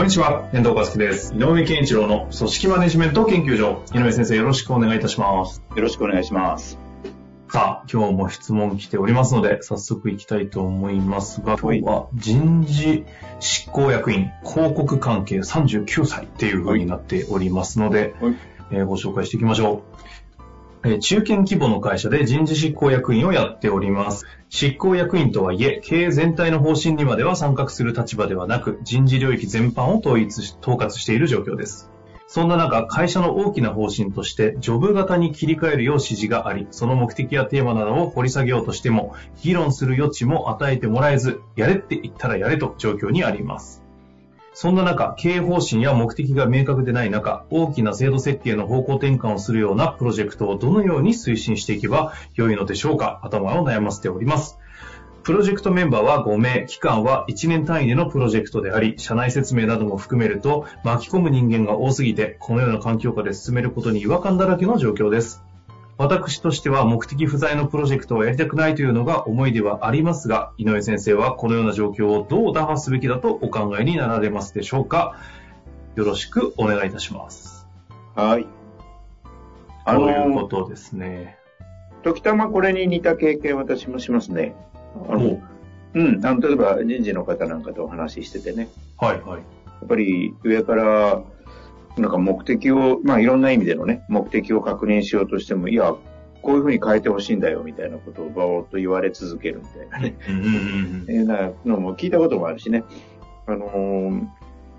こんにちは、遠藤和樹です。井上健一郎の組織マネジメント研究所。井上先生、よろしくお願いいたします。よろしくお願いします。さあ、今日も質問来ておりますので、早速行きたいと思いますが、今日は人事執行役員広告関係39歳っていう風になっておりますので、はいえーご紹介していきましょう。中堅規模の会社で人事執行役員をやっております。執行役員とはいえ、経営全体の方針にまでは参画する立場ではなく、人事領域全般を統一し、統括している状況です。そんな中、会社の大きな方針として、ジョブ型に切り替えるよう指示があり、その目的やテーマなどを掘り下げようとしても、議論する余地も与えてもらえず、やれって言ったらやれと状況にあります。そんな中、経営方針や目的が明確でない中、大きな制度設計の方向転換をするようなプロジェクトをどのように推進していけば良いのでしょうか？頭を悩ませております。プロジェクトメンバーは5名、期間は1年単位でのプロジェクトであり、社内説明なども含めると、巻き込む人間が多すぎて、このような環境下で進めることに違和感だらけの状況です。私としては目的不在のプロジェクトをやりたくないというのが思いではありますが、井上先生はこのような状況をどう打破すべきだとお考えになられますでしょうか？よろしくお願いいたします。はい。あというこの、とですね。時たまこれに似た経験私もしますね。あの、うん、あの、例えば人事の方なんかとお話ししててね。はいはい。やっぱり上から、なんか目的を、まあいろんな意味でのね、目的を確認しようとしても、いや、こういうふうに変えてほしいんだよみたいなことをバーッと言われ続けるみたいなね。うんうんうんえーなのも聞いたこともあるしね。あのー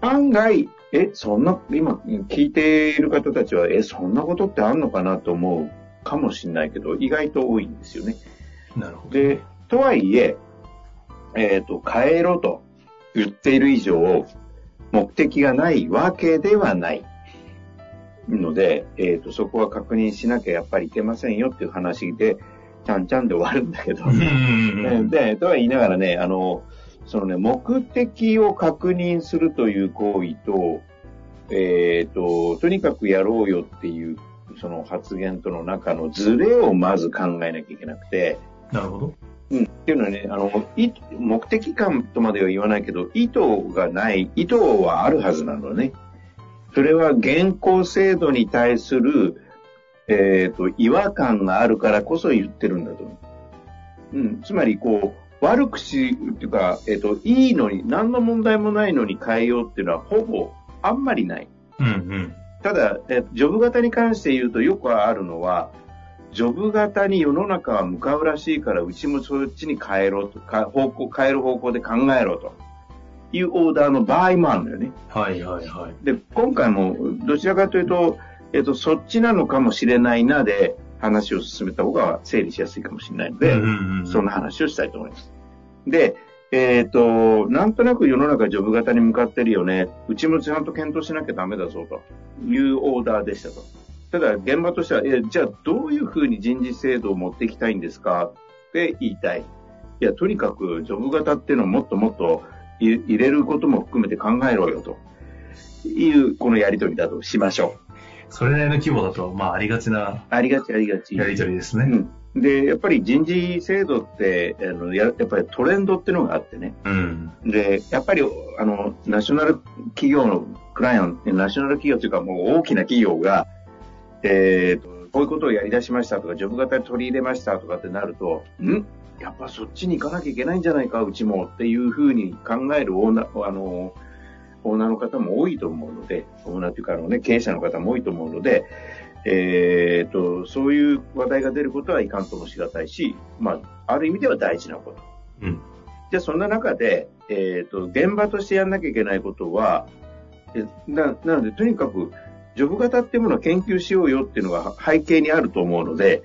案外、え、そんな、今聞いている方たちは、え、そんなことってあんのかなと思うかもしれないけど、意外と多いんですよね。なるほど。で、とはいえ、えっ、と、変えろと言っている以上、目的がないわけではない。ので、えっ、と、そこは確認しなきゃやっぱりいけませんよっていう話で、ちゃんちゃんで終わるんだけど。で、とは言いながらね、あの、そのね、目的を確認するという行為と、えっ、と、とにかくやろうよっていう、その発言との中のズレをまず考えなきゃいけなくて、なるほど。うん、っていうのはね、あの、い目的感とまでは言わないけど、意図がない、意図はあるはずなのね。それは現行制度に対する、えっ、と、違和感があるからこそ言ってるんだと思う。うん、つまり、こう、悪口っていうか、えっ、と、いいのに、何の問題もないのに変えようっていうのは、ほぼ、あんまりない。うんうん。ただ、えジョブ型に関して言うとよくあるのは、ジョブ型に世の中は向かうらしいから、うちもそっちに変えろと、か方向、変える方向で考えろというオーダーの場合もあるんだよね。はいはいはい。で、今回もどちらかというと、えっと、そっちなのかもしれないなで話を進めた方が整理しやすいかもしれないので、うんうんうんそんな話をしたいと思います。で、えっ、と、なんとなく世の中ジョブ型に向かってるよね。うちもちゃんと検討しなきゃダメだぞというオーダーでしたと。ただ現場としては、え、じゃあどういうふうに人事制度を持っていきたいんですか？って言いたい。いや、とにかくジョブ型っていうのをもっともっとい入れることも含めて考えろよというこのやりとりだとしましょそれなりの規模だと、まあ、ありがちなう。ありがちありがち。やりとりですね。うん。で、やっぱり人事制度って、あのややっぱりトレンドっていうのがあってね。うん。で、やっぱり、あの、ナショナル企業のクライアント、ナショナル企業というかもう大きな企業が、えーと、こういうことをやり出しましたとか、ジョブ型に取り入れましたとかってなると、ん？やっぱそっちに行かなきゃいけないんじゃないか、うちもっていうふうに考えるオーナー、あの、オーナーの方も多いと思うので、オーナーというか、あのね、経営者の方も多いと思うので、えーと、そういう話題が出ることはいかんともしがたいし、まあ、ある意味では大事なこと。うん。じゃあそんな中で、えっ、と、現場としてやんなきゃいけないことは、えななので、とにかく、ジョブ型っていうものを研究しようよっていうのが背景にあると思うので、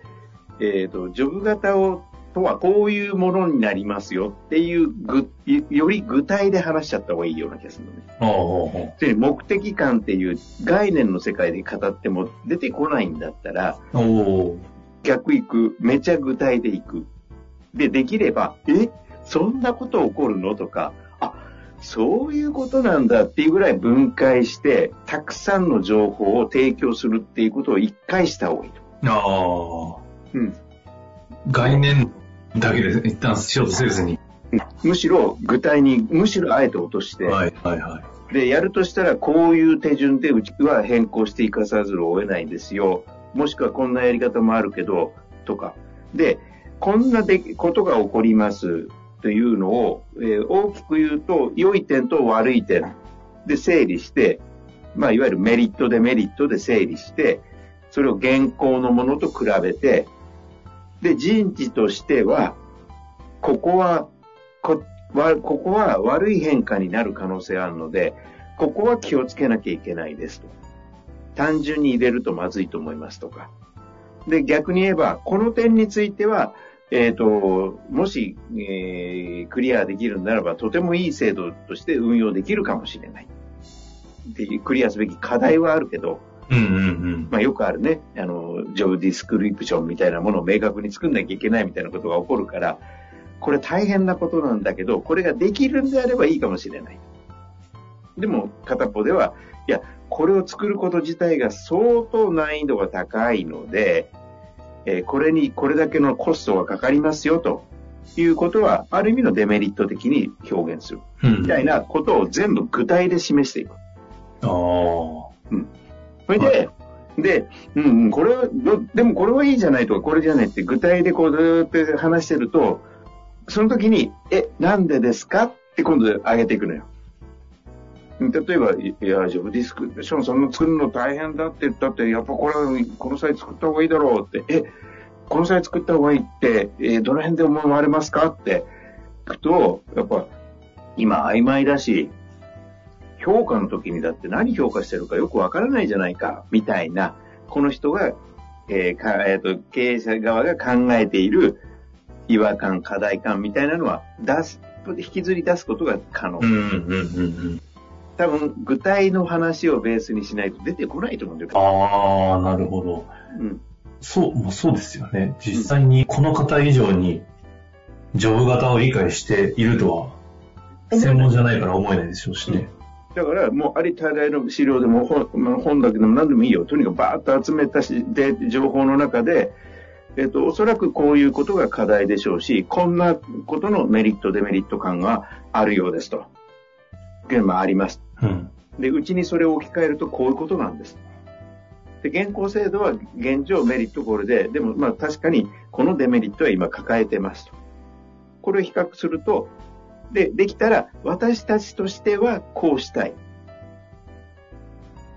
えっ、と、ジョブ型をとはこういうものになりますよっていうぐ、より具体で話しちゃった方がいいような気がするのね。ああ、で目的感っていう概念の世界で語っても出てこないんだったら、逆行く、めちゃ具体で行く。で、できれば、えそんなこと起こるのとか、あ、そういうことなんだっていうぐらい分解して、たくさんの情報を提供するっていうことを一回した方がいいと。ああ、うん。概念だけで一旦しようとせずに。むしろ具体に、むしろあえて落として、はい、はい、はい。で、やるとしたらこういう手順でうちは変更していかさざるを得ないんですよ。もしくはこんなやり方もあるけど、とか。で、こんなでことが起こりますというのを、えー大きく言うと、良い点と悪い点で整理して、まあ、いわゆるメリット、デメリットで整理して、それを現行のものと比べて、で、人事としては、ここは、こここは悪い変化になる可能性があるので、ここは気をつけなきゃいけないですと。単純に入れるとまずいと思いますとか。で、逆に言えば、この点については、えっ、と、もし、えークリアできるならば、とてもいい制度として運用できるかもしれない。で、クリアすべき課題はあるけど、うん、うん、うん。まあよくあるね、あの、ジョブディスクリプションみたいなものを明確に作んなきゃいけないみたいなことが起こるから、これ大変なことなんだけど、これができるんであればいいかもしれない。でも、片っぽでは、いや、これを作ること自体が相当難易度が高いので、えーこれにこれだけのコストがかかりますよということは、ある意味のデメリット的に表現する。うん。みたいなことを全部具体で示していく。ああ。それで、で、うんうん、これは、どでもこれはいいじゃないとか、これじゃないって具体でこうずーっと話してると、その時に、え、なんでですか？って今度上げていくのよ。例えば、いや、ジョブディスクションそんな作るの大変だって言ったって、やっぱこれ、この際作った方がいいだろうって、え、この際作った方がいいって、えーどの辺で思われますかって聞くと、やっぱ、今曖昧だし、評価の時にだって何評価してるかよくわからないじゃないか、みたいな、この人が、えーかえーと経営者側が考えている違和感、課題感みたいなのは出す、引きずり出すことが可能。うん、うん、うん、うん。多分、具体の話をベースにしないと出てこないと思うんだよ。ああ、なるほど。うん。そう、まあ、そうですよね。実際にこの方以上に、ジョブ型を理解しているとは、専門じゃないから思えないでしょうしね。だから、もうありとあらゆる資料でも本,、まあ、本だけでも何でもいいよ。とにかくバーッと集めたし、で、情報の中で、えっ、と、おそらくこういうことが課題でしょうし、こんなことのメリット、デメリット感があるようですと。現場あります。うん。で、うちにそれを置き換えるとこういうことなんです。で、現行制度は現状メリットこれで、でもまあ確かにこのデメリットは今抱えてますと。これを比較すると、で、できたら私たちとしてはこうしたい。っ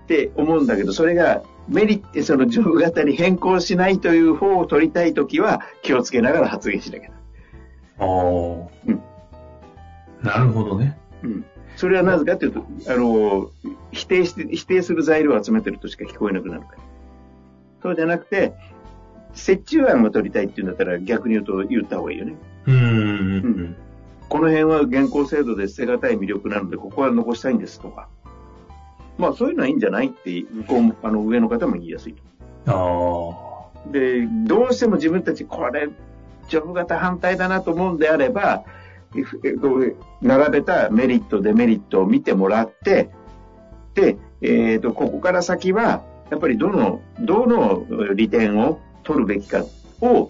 て思うんだけど、それがメリット、そのジョブ型に変更しないという方を取りたいときは気をつけながら発言しなきゃな。ああ。うんなるほどね。うん。それはなぜかというと、あの、否定して、否定する材料を集めてるとしか聞こえなくなるから。そうじゃなくて、折衷案を取りたいっていうんだったら逆に言うと言った方がいいよね。うん、うん、この辺は現行制度で捨てがたい魅力なので、ここは残したいんですとか。まあそういうのはいいんじゃないって、向こうも、あの上の方も言いやすいと。ああ。で、どうしても自分たちこれ、ジョブ型反対だなと思うんであれば、並べたメリット、デメリットを見てもらって、で、えっ、と、ここから先は、やっぱりどの、どの利点を取るべきかを、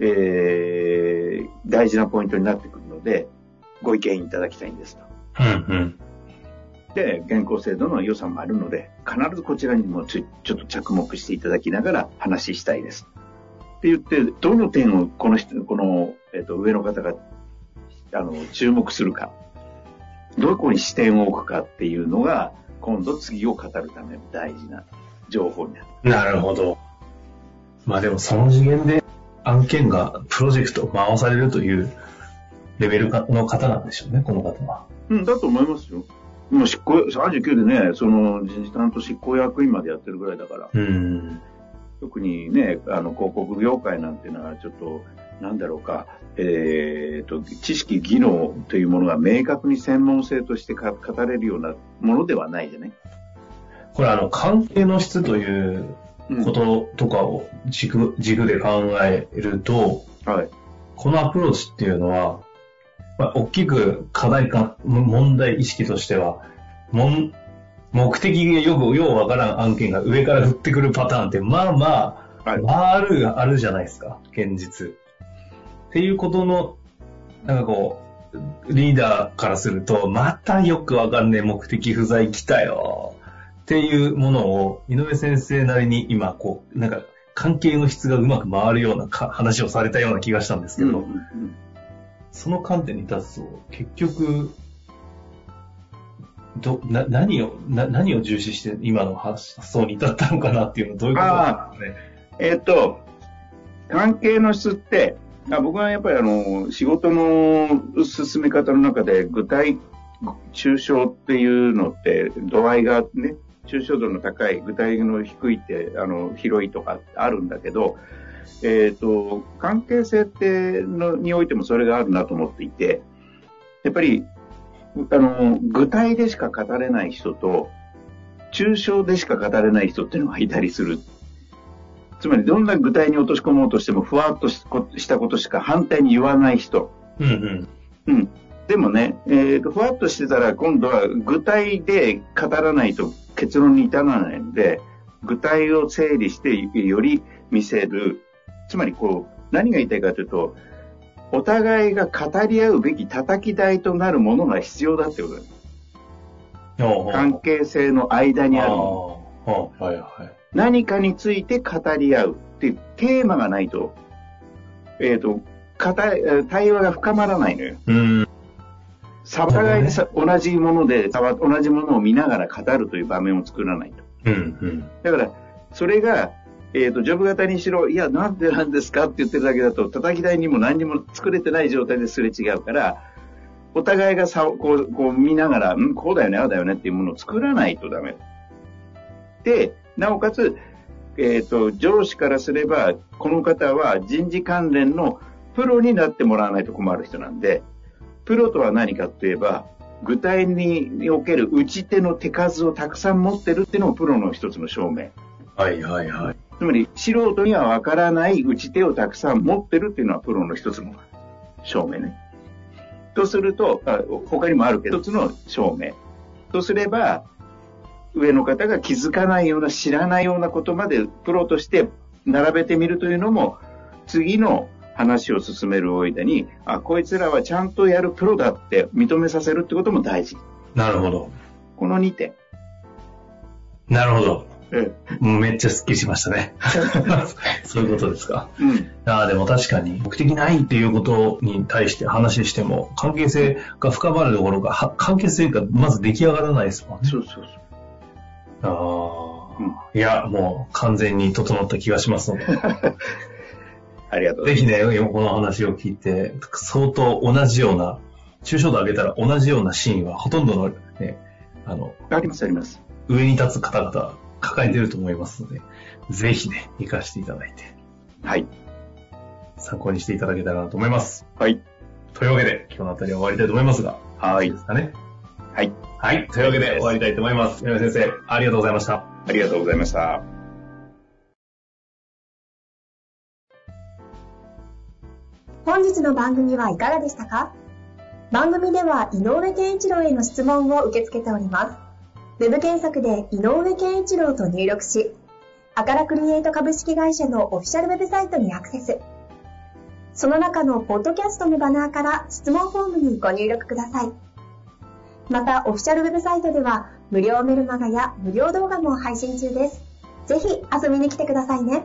えー大事なポイントになってくるので、ご意見いただきたいんですと。うん、うん。で、現行制度の予算もあるので、必ずこちらにもちょっと着目していただきながら話したいです。って言って、どの点をこの人、この、えっ、と、上の方が、あの、注目するか、どこに視点を置くかっていうのが、今度次を語るための大事な情報になる。なるほど。まあでもその次元で案件が、プロジェクト回されるというレベルの方なんでしょうね、この方は。うん、だと思いますよ。もう執行、39でね、その人事担当執行役員までやってるぐらいだから、うん。特にね、あの、広告業界なんていうのはちょっと、なんだろうか、えーと、知識、技能というものが明確に専門性として語れるようなものではないじゃない？これあの、関係の質ということとかを軸,、軸で考えると、はい、このアプローチっていうのは、まあ、大きく課題か、問題意識としては、もん目的がよく、ようわからん案件が上から降ってくるパターンって、まあまあ、はい、まあある、あるじゃないですか、現実。っていうことの、なんかこう、リーダーからすると、またよくわかんねえ目的不在来たよ。っていうものを、井上先生なりに今、こう、なんか、関係の質がうまく回るような話をされたような気がしたんですけど、うんうんうん、その観点に立つと、結局、ど、な、何を、な、何を重視して今の発想に至ったのかなっていうのはどういうことなんですかね？えっ、と、関係の質って、あ僕はやっぱりあの、仕事の進め方の中で具体、抽象っていうのって度合いがね、抽象度の高い、具体の低いって、あの、広いとかあるんだけど、えっ、ー、と、関係性ってのにおいてもそれがあるなと思っていて、やっぱり、あの、具体でしか語れない人と、抽象でしか語れない人っていうのがいたりする。つまり、どんな具体に落とし込もうとしても、ふわっとしたことしか反対に言わない人。うん、うん。うん。でもね、えーと、ふわっとしてたら、今度は具体で語らないと結論に至らないので、具体を整理してより見せる。つまり、こう、何が言いたいかというと、お互いが語り合うべき叩き台となるものが必要だってことです。関係性の間にあるもの。はいはい、何かについて語り合うっていうテーマがないと、えっ、ー、と、対話が深まらないのよ。うんお互いに同じもので、同じものを見ながら語るという場面を作らないと。うんうん、だから、それがえっ、ー、と、ジョブ型にしろ、いや、なんでなんですかって言ってるだけだと、叩き台にも何にも作れてない状態ですれ違うから、お互いがさこう、こう見ながら、うん、こうだよね、ああだよねっていうものを作らないとダメ。で、なおかつ、えっ、ー、と、上司からすれば、この方は人事関連のプロになってもらわないと困る人なんで、プロとは何かといえば、具体における打ち手の手数をたくさん持ってるっていうのもプロの一つの証明。はいはいはい。つまり素人にはわからない打ち手をたくさん持ってるっていうのはプロの一つの証明ね。とすると、他にもあるけど、一つの証明。とすれば、上の方が気づかないような、知らないようなことまでプロとして並べてみるというのも、次の話を進める間に、あ、こいつらはちゃんとやるプロだって認めさせるってことも大事。なるほど。この2点。なるほど。めっちゃスッキリしましたね。そういうことですか。うん、あでも確かに、目的ないっていうことに対して話しても、関係性が深まるところが、関係性がまず出来上がらないですもんね。そうそうそう。ああ、うん、いや、もう完全に整った気がしますので。ありがとうぜひね、この話を聞いて、相当同じような、抽象度上げたら同じようなシーンはほとんどのね、あの、ありますあります。上に立つ方々抱えてると思いますので、ぜひね、活かしていただいて。はい。参考にしていただけたらなと思います。はい。というわけで、今日のあたりは終わりたいと思いますが。はい。ですかね。はい。はい。というわけで終わりたいと思います。山先生、ありがとうございました。ありがとうございました。本日の番組はいかがでしたか？番組では井上健一郎への質問を受け付けております。ウェブ検索で井上健一郎と入力し、アカラクリエイト株式会社のオフィシャルウェブサイトにアクセス。その中のポッドキャストのバナーから質問フォームにご入力ください。また、オフィシャルウェブサイトでは、無料メルマガや無料動画も配信中です。ぜひ遊びに来てくださいね。